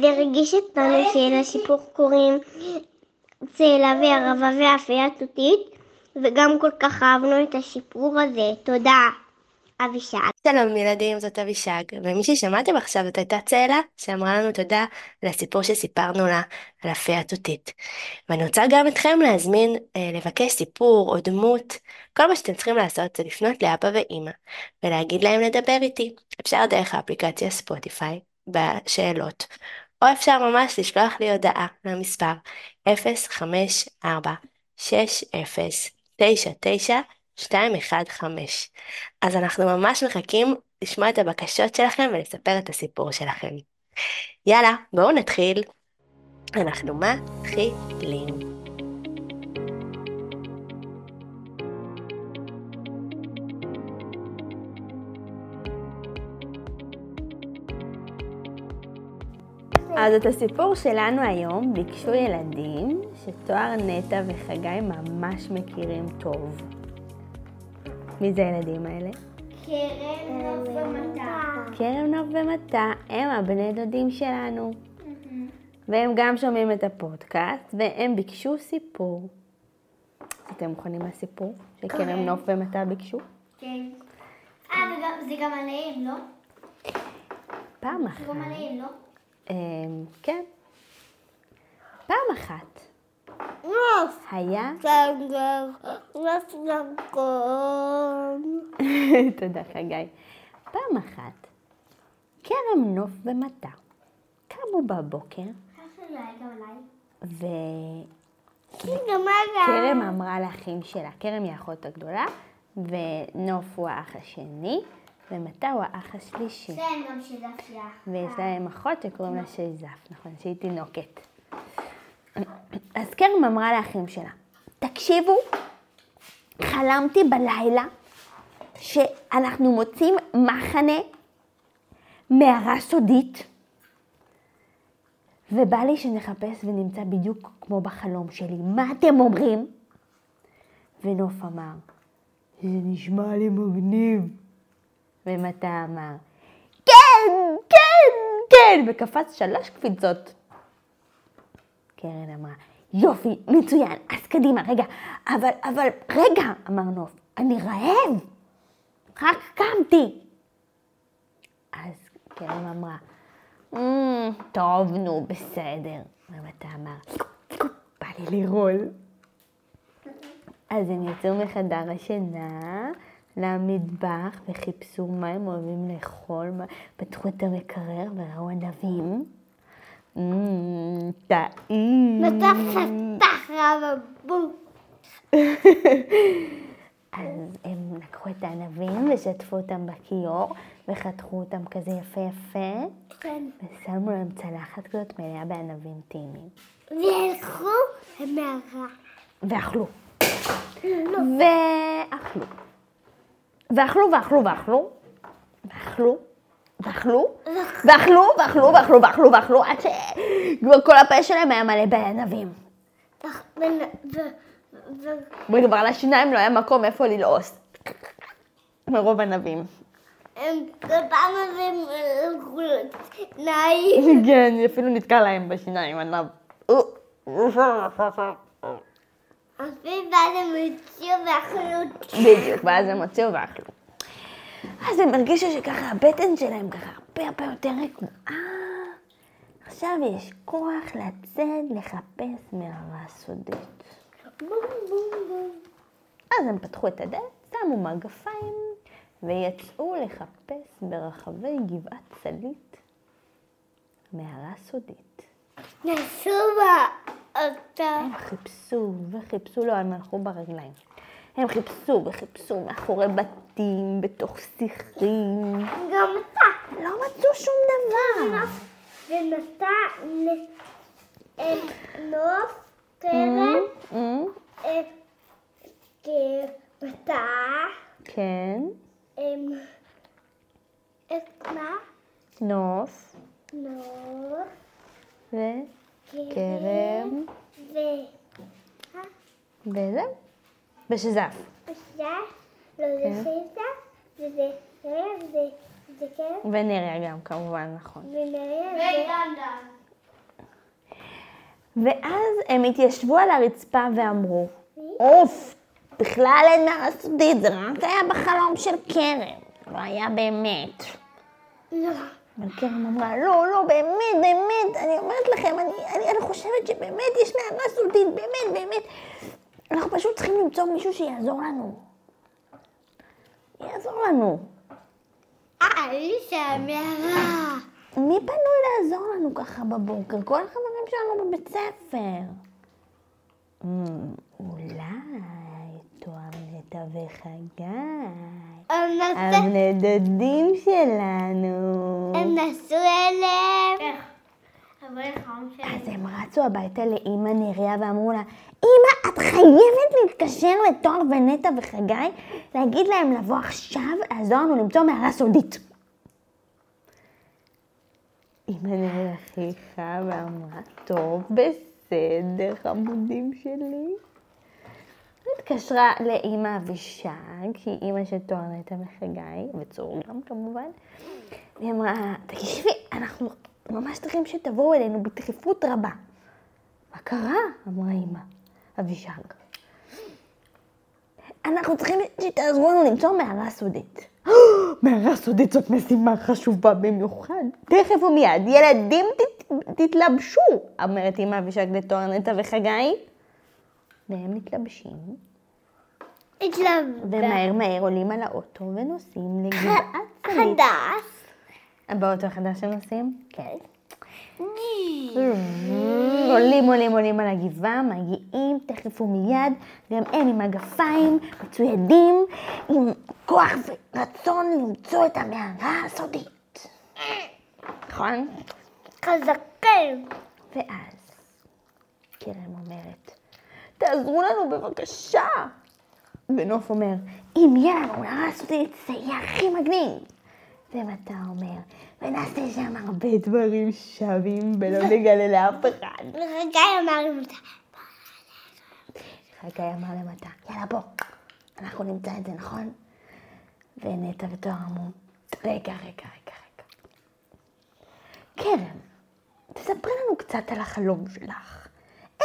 זה הרגיש אותנו שלסיפור קוראים צאלה וערבה ואפייה תותית, וגם כל כך אהבנו את הסיפור הזה. תודה, אבישג. שלום ילדים, זאת אבישג, ומי ששמעתם עכשיו זאת הייתה צאלה, שאמרה לנו תודה על הסיפור שסיפרנו לה על הפה התותית. ואני רוצה גם אתכם להזמין אה, לבקש סיפור או דמות, כל מה שאתם צריכים לעשות זה לפנות לאבא ואימא, ולהגיד להם לדבר איתי. אפשר דרך האפליקציה ספוטיפיי, בשאלות, או אפשר ממש לשלוח לי הודעה למספר 054 60 99 215. אז אנחנו ממש מחכים לשמוע את הבקשות שלכם ולספר את הסיפור שלכם. יאללה, בואו נתחיל. אנחנו מתחילים. אז את הסיפור שלנו היום ביקשו ילדים שתואר נטע וחגי ממש מכירים טוב. מי זה הילדים האלה? קרן, נוף ומטה. כרם, נוף ומטה, הם הבני דודים שלנו. והם גם שומעים את הפודקאסט, והם ביקשו סיפור. אתם מוכנים לסיפור שכרם, כן. נוף ומטה ביקשו? כן. אה, זה גם עליהם, לא? פעם זה אחת. גם עליהם, לא? אמ, כן. פעם אחת נוף. היה... נוף נקום. תודה חגי. פעם אחת, כרם נוף ומטה קמו בבוקר, ו... כרם אמרה לאחים שלה, כרם היא האחות הגדולה, ונוף הוא האח השני, ומטה הוא האח השלישי. זה גם לך. ויש להם אחות שקוראים לה שייזף, נכון, שהיא תינוקת. אז כרם אמרה לאחים שלה, תקשיבו, חלמתי בלילה שאנחנו מוצאים מחנה, מערה סודית, ובא לי שנחפש ונמצא בדיוק כמו בחלום שלי. מה אתם אומרים? ונוף אמר, זה נשמע לי מגניב. ומטה אמר, כן, כן, כן, וקפץ שלוש קפיצות. קרן אמרה, יופי, מצוין, אז קדימה, רגע, אבל, אבל, רגע, אמר נוף, אני רעב, רק קמתי. אז קרן אמרה, "אמ, טוב, נו, בסדר. ומטה אמר, בא לי לרול. אז הם יצאו מחדר השינה למטבח וחיפשו מה הם אוהבים לאכול, פתחו את המקרר וראו ענבים. אמ, טעים. נתן חתך רב בום. אז הם לקחו את הענבים ושטפו אותם בכיור וחתכו אותם כזה יפה יפה כן. ושמו להם צלחת כזאת מלאה בענבים טעימים. והלכו למערה. ואכלו. ואכלו. ואכלו ואכלו ואכלו. ואכלו. ואכלו. ואכלו ואכלו ואכלו ואכלו ואכלו עד שכבר כל הפה שלהם היה מלא בענבים. וכבר לשיניים לא היה מקום איפה ללעוס. מרוב ענבים. הם כל פעם הזה הם לצניים. כן, אפילו נתקע להם בשיניים ענב. אפילו ואז הם הוציאו ואכלו. בדיוק, ואז הם הוציאו ואכלו. אז הם הרגישו שככה הבטן שלהם ככה הרבה הרבה יותר רגועה. עכשיו יש כוח לצאת לחפש מערה סודית. בום בום בום. אז הם פתחו את הדלת, שמו מגפיים ויצאו לחפש ברחבי גבעת צלית מערה סודית. נסו בה אותה. הם חיפשו וחיפשו, לא, הם הלכו ברגליים. הם חיפשו וחיפשו מאחורי בתים, בתוך שיחים. גם אתה. לא מצאו שום דבר. ונתן נוף, קרן, אמ, כבתה, כן, את מה? נוף נוף, וכרם ו... לא זה וזה כן? ונריה גם כמובן, נכון. ונראה. ואז הם התיישבו על הרצפה ואמרו, אוף, בכלל אין מערה סודית, זה רק היה בחלום של קרן, לא היה באמת. לא. קרן אמרה, לא, לא, באמת, באמת, אני אומרת לכם, אני, אני, אני חושבת שבאמת יש מערה סודית, באמת, באמת. אנחנו פשוט צריכים למצוא מישהו שיעזור לנו. יעזור לנו. לי זה המערה. מי פנוי לעזור לנו ככה בבוקר? כל החברים שלנו בבית ספר. טוענתה וחגי. הם נסו- הבני דודים שלנו. הם נסעו אליהם. אז הם רצו הביתה לאימא נריה ואמרו לה, אימא, את חייבת להתקשר לתואר ונטע וחגי, להגיד להם לבוא עכשיו, לעזור לנו למצוא מערה סודית. אימא נריה חייכה ואמרה, טוב, בסדר, חמודים שלי. התקשרה לאימא אבישג, שהיא אימא של נטע וחגי, וצור גם כמובן, והיא אמרה, תקשיבי, אנחנו ממש צריכים שתבואו אלינו בדחיפות רבה. מה קרה? אמרה אמא, אבישג. אנחנו צריכים שתעזרו לנו למצוא מערה סודית. מערה סודית זאת משימה חשובה במיוחד. תכף ומיד, ילדים תת, תתלבשו, אומרת אמא אבישג לתואר נטע וחגי. והם מתלבשים, אצלם. ומהר מהר עולים על האוטו ונוסעים לגבעת צלית. חדש. באוטו החדש שנוסעים? כן. עולים, עולים, עולים על הגבעה, מגיעים תכף ומיד, גם הם עם מגפיים, מצוידים, עם כוח ורצון למצוא את המערה הסודית. נכון? חזקים. ואז קרן אומרת, תעזרו לנו בבקשה. ונוף אומר, אם יהיה לנו מערה סודית, זה יהיה הכי מגניב. ומטה אומר, ונעשה שם הרבה דברים שווים ולא נגלה לאף אחד. וחגי אמר אותה. חגי אמר למטה, יאללה בוא, אנחנו נמצא את זה, נכון? ונטע ותואר אמרו, רגע, רגע, רגע, רגע. קרן, תספרי לנו קצת על החלום שלך.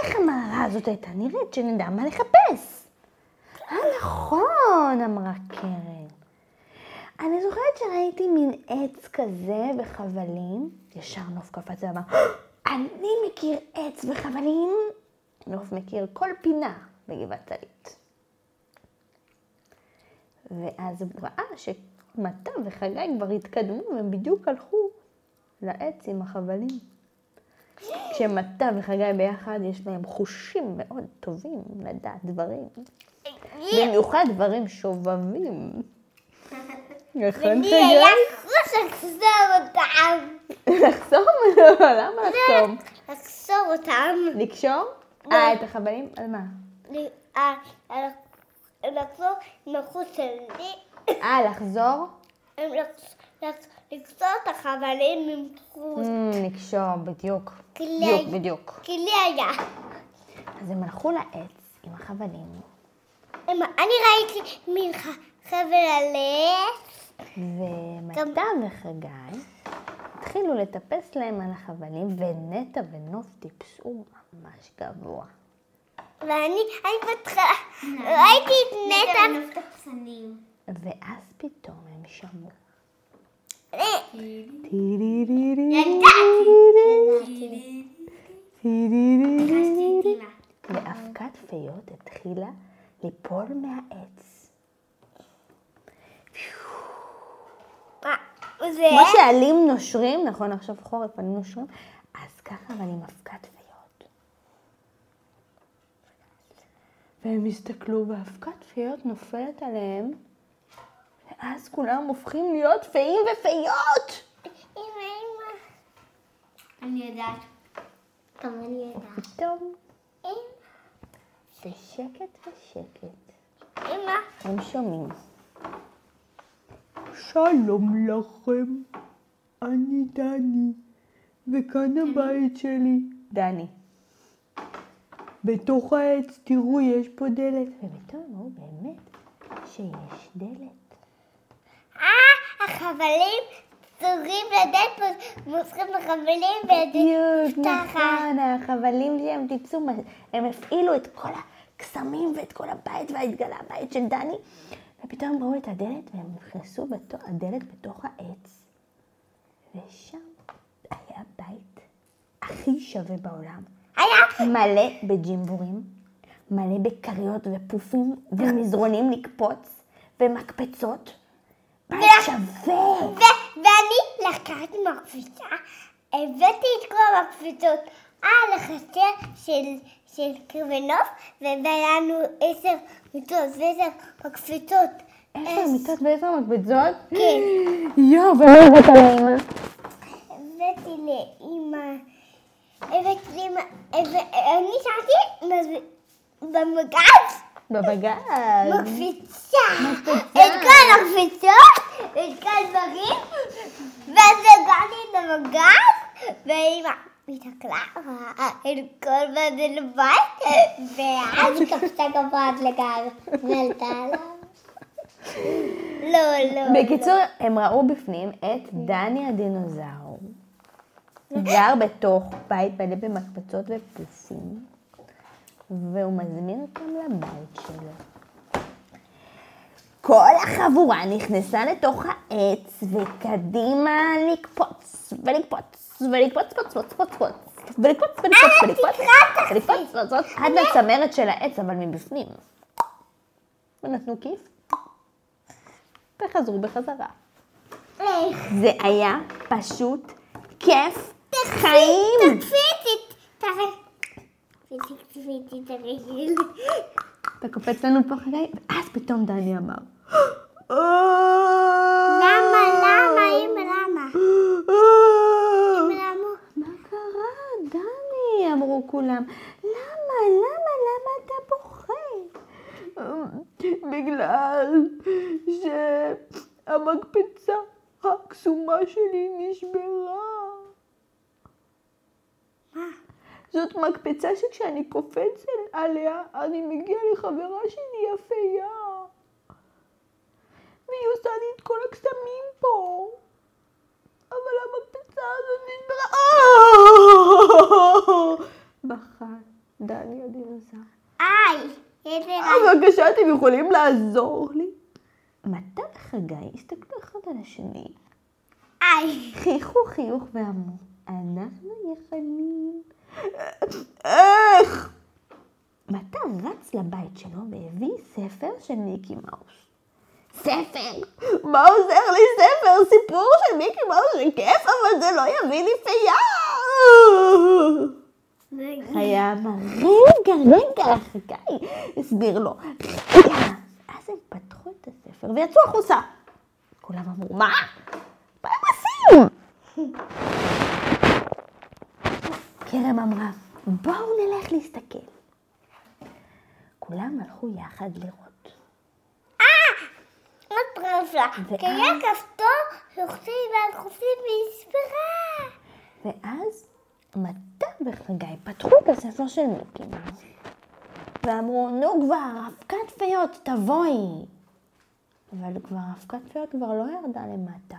איך המערה הזאת הייתה נראית, שנדע מה לחפש? אה, נכון, אמרה קרן. אני זוכרת שראיתי מין עץ כזה וחבלים, ישר נוף קפץ ואמר, אני מכיר עץ וחבלים. נוף מכיר כל פינה בגבעת עלית. ואז הוא ראה שמטה וחגי כבר התקדמו והם בדיוק הלכו לעץ עם החבלים. כשמטה וחגי ביחד יש להם חושים מאוד טובים לדעת דברים. במיוחד דברים שובבים. נכון לי היה חגי? חוש לחזור אותם. לחסום? לא, למה לחסום? לחזור אותם. לקשור? אה, את החבלים? על מה? אה, אה, לחזור עם החוש שלי. אה, לחזור? לקצור את החבלים עם חוש. אמ, לקשור, בדיוק. כלי- בדיוק, בדיוק. כי לי היה. אז הם הלכו לעץ עם החבלים, אני ראיתי מין חבל על עץ. ומטה וחגי התחילו לטפס להם על החבלים, ונטע ונוף טיפסו ממש גבוה. ואני, אני בהתחלה, ראיתי את נטע. ואז פתאום הם שמעו. ואבקת פיות התחילה ליפול מהעץ. כמו שעלים נושרים, נכון עכשיו חורף, עלים נושרים, אז ככה אבל עם אבקת פיות. והם הסתכלו ואבקת פיות נופלת עליהם, ואז כולם הופכים להיות פאים ופיות! אמא, אמא. אני יודעת. טוב, אני יודעת. פתאום, אמא. בשקט בשקט, אמא. הם שומעים. שלום לכם, אני דני, וכאן הבית שלי. דני. בתוך העץ, תראו, יש פה דלת. ופתאום אמרו באמת שיש דלת. אה, החבלים סוגרים לדלת, מוסרים לחבלים נפתחת. נכון, החבלים שהם טיפסו, הם הפעילו את כל הקסמים ואת כל הבית, והתגלה הבית של דני, ופתאום הם ראו את הדלת והם נכנסו בתוך, הדלת בתוך העץ, ושם היה בית הכי שווה בעולם. היה מלא בג'ימבורים, מלא בכריות ופופים ומזרונים לקפוץ ומקפצות. בית שווה. ואני לקחתי מקפיצה, הבאתי את כל המקפיצות על החצר של, של קרבנוף, והיה לנו עשר מיטות ועשר מקפיצות. עשר מיטות ועשר מקפצות? כן. יואו, ומה הבאת לאמא? הבאתי לאימא, הבאתי לאימא, אני שמתי במגז בבגז. מקפיצה. את כל המקפיצות, את כל הדברים, ואז הגעתי את המגז, ואימא התקלה את כל זה לבית, ואז היא קפצה גבוה לגג, ועלתה עליו. לא, לא. בקיצור, הם ראו בפנים את דני הדינוזאור. גר בתוך בית מלא במקפצות ופופים, והוא מזמין אותם לבית שלו. כל החבורה נכנסה לתוך העץ, וקדימה לקפוץ, ולקפוץ, ולקפוץ, פוץ, פוץ, פוץ, פוץ, ולקפוץ, ולקפוץ, ולקפוץ, ולקפוץ, ולקפוץ, עד לצמרת של העץ, אבל מבפנים. ונתנו כיף, וחזרו בחזרה. זה היה פשוט כיף חיים. תקפיצי, תקפיצי, הרגל. אתה קופץ לנו פה חגי, ואז פתאום דני אמר. למה, למה? אמא, למה? מה קרה, דני? אמרו כולם. למה, למה, למה אתה בוכה? בגלל שהמקפצה הקסומה שלי נשברה. מה? זאת מקפצה שכשאני קופץ עליה, אני מגיע לחברה שלי יפייה. והיא עושה לי את כל הקסמים פה. אבל המקפצה הזאת נשברה. בכה דני הדינוזר. איי, איזה רע. בבקשה, אתם יכולים לעזור לי? מתה וחגי הסתכלו אחד על השני, איי. חייכו חיוך ואמרו, אנחנו יכולים. איך? מטה רץ לבית שלו והביא ספר של מיקי מאוס. ספר? מה עוזר לי ספר? סיפור של מיקי מאוס זה כיף, אבל זה לא יביא לי פייה! היה אמר, רגע, רגע, חגי, הסביר לו. אז הם פתחו את הספר ויצאו החוצה. כולם אמרו, מה? מה הם עושים? כרם אמרה, בואו נלך להסתכל. כולם הלכו יחד לראות. עוד פרנסה. ואז- כי היה כפתור, לוחצים ועל חופים והסברה. ואז מטה וחגי פתחו את הספר של מיקי מאוס ואמרו, נו כבר, אבקת פיות, תבואי. אבל כבר אבקת פיות כבר לא ירדה למטה.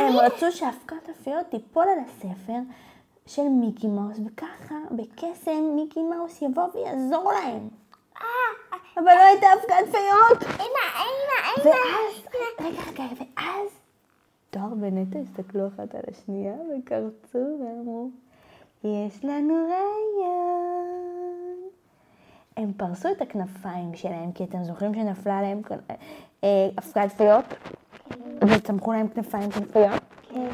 הם רצו שאבקת הפיות תיפול על הספר של מיקי מאוס, וככה, בקסם, מיקי מאוס יבוא ויעזור להם. אבל לא הייתה אבקת פיות. אמא, אמא, אמא. ואז, רגע, רגע, ואז דור ונטע הסתכלו אחת על השנייה וקרצו ואמרו, יש לנו רעיון. הם פרסו את הכנפיים שלהם, כי אתם זוכרים שנפלה עליהם אה, אבקת פיות? וצמחו להם כנפיים כנפיות? כן.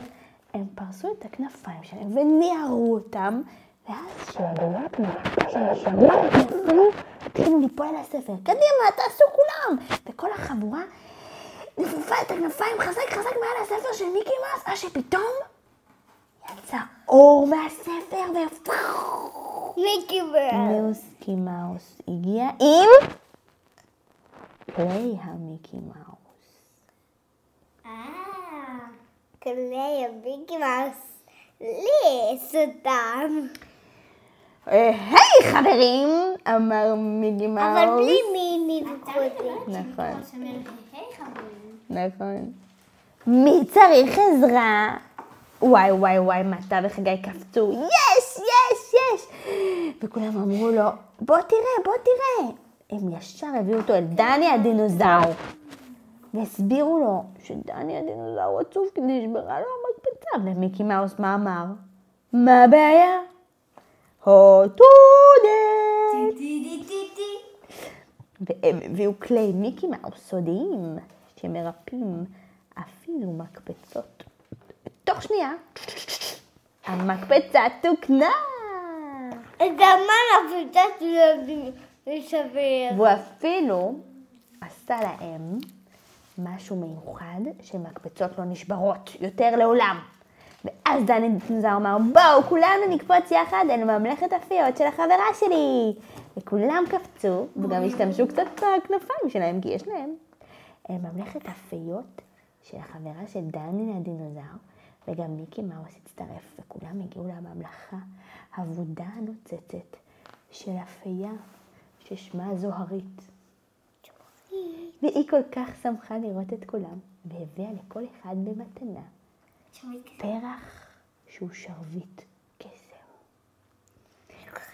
הם פרסו את הכנפיים שלהם וניערו אותם, ואז שנשארו נפלו, התחילו ליפול על הספר. קדימה, תעשו כולם! וכל החבורה נפנפה את הכנפיים חזק חזק מעל הספר של מיקי מאוס, עד שפתאום יצא אור מהספר ו... מיקי בר. מוסקי מאוס הגיע עם כלי המיקי מאוס. אה, כלי המיקי מאוס. לי יש אותם. אה, היי חברים! אמר מיקי מאוס. אבל בלי מיני וקודי. נכון. נכון. מי צריך עזרה? וואי וואי וואי, מטה וחגי קפצו, יש, יש, יש! וכולם אמרו לו, בוא תראה, בוא תראה. הם ישר הביאו אותו אל דני הדינוזאור. והסבירו לו שדני הדינוזאור עצוב כי נשברה לו המקפצה, ומיקי מאוס מה אמר? מה הבעיה? הוטודת! והם הביאו כלי מיקי מאוס סודיים שמרפאים אפילו מקפצות. תוך שנייה, המקפצה תוקנה! את המן הפריטת לשבר. והוא אפילו עשה להם משהו מיוחד שמקפצות לא נשברות יותר לעולם. ואז דני דינוזאור אמר, בואו, כולנו נקפוץ יחד אל ממלכת הפיות של החברה שלי. וכולם קפצו, וגם השתמשו קצת בכנפיים שלהם, כי יש להם. אל ממלכת הפיות של החברה של דני הדינוזאור, וגם מיקי מאוס הצטרף, וכולם הגיעו לממלכה אבודה נוצצת של הפייה, ששמה זוהרית. והיא כל כך שמחה לראות את כולם, והביאה לכל אחד במתנה פרח שהוא שרביט קסם.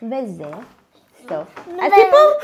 וזה סוף הסיפור.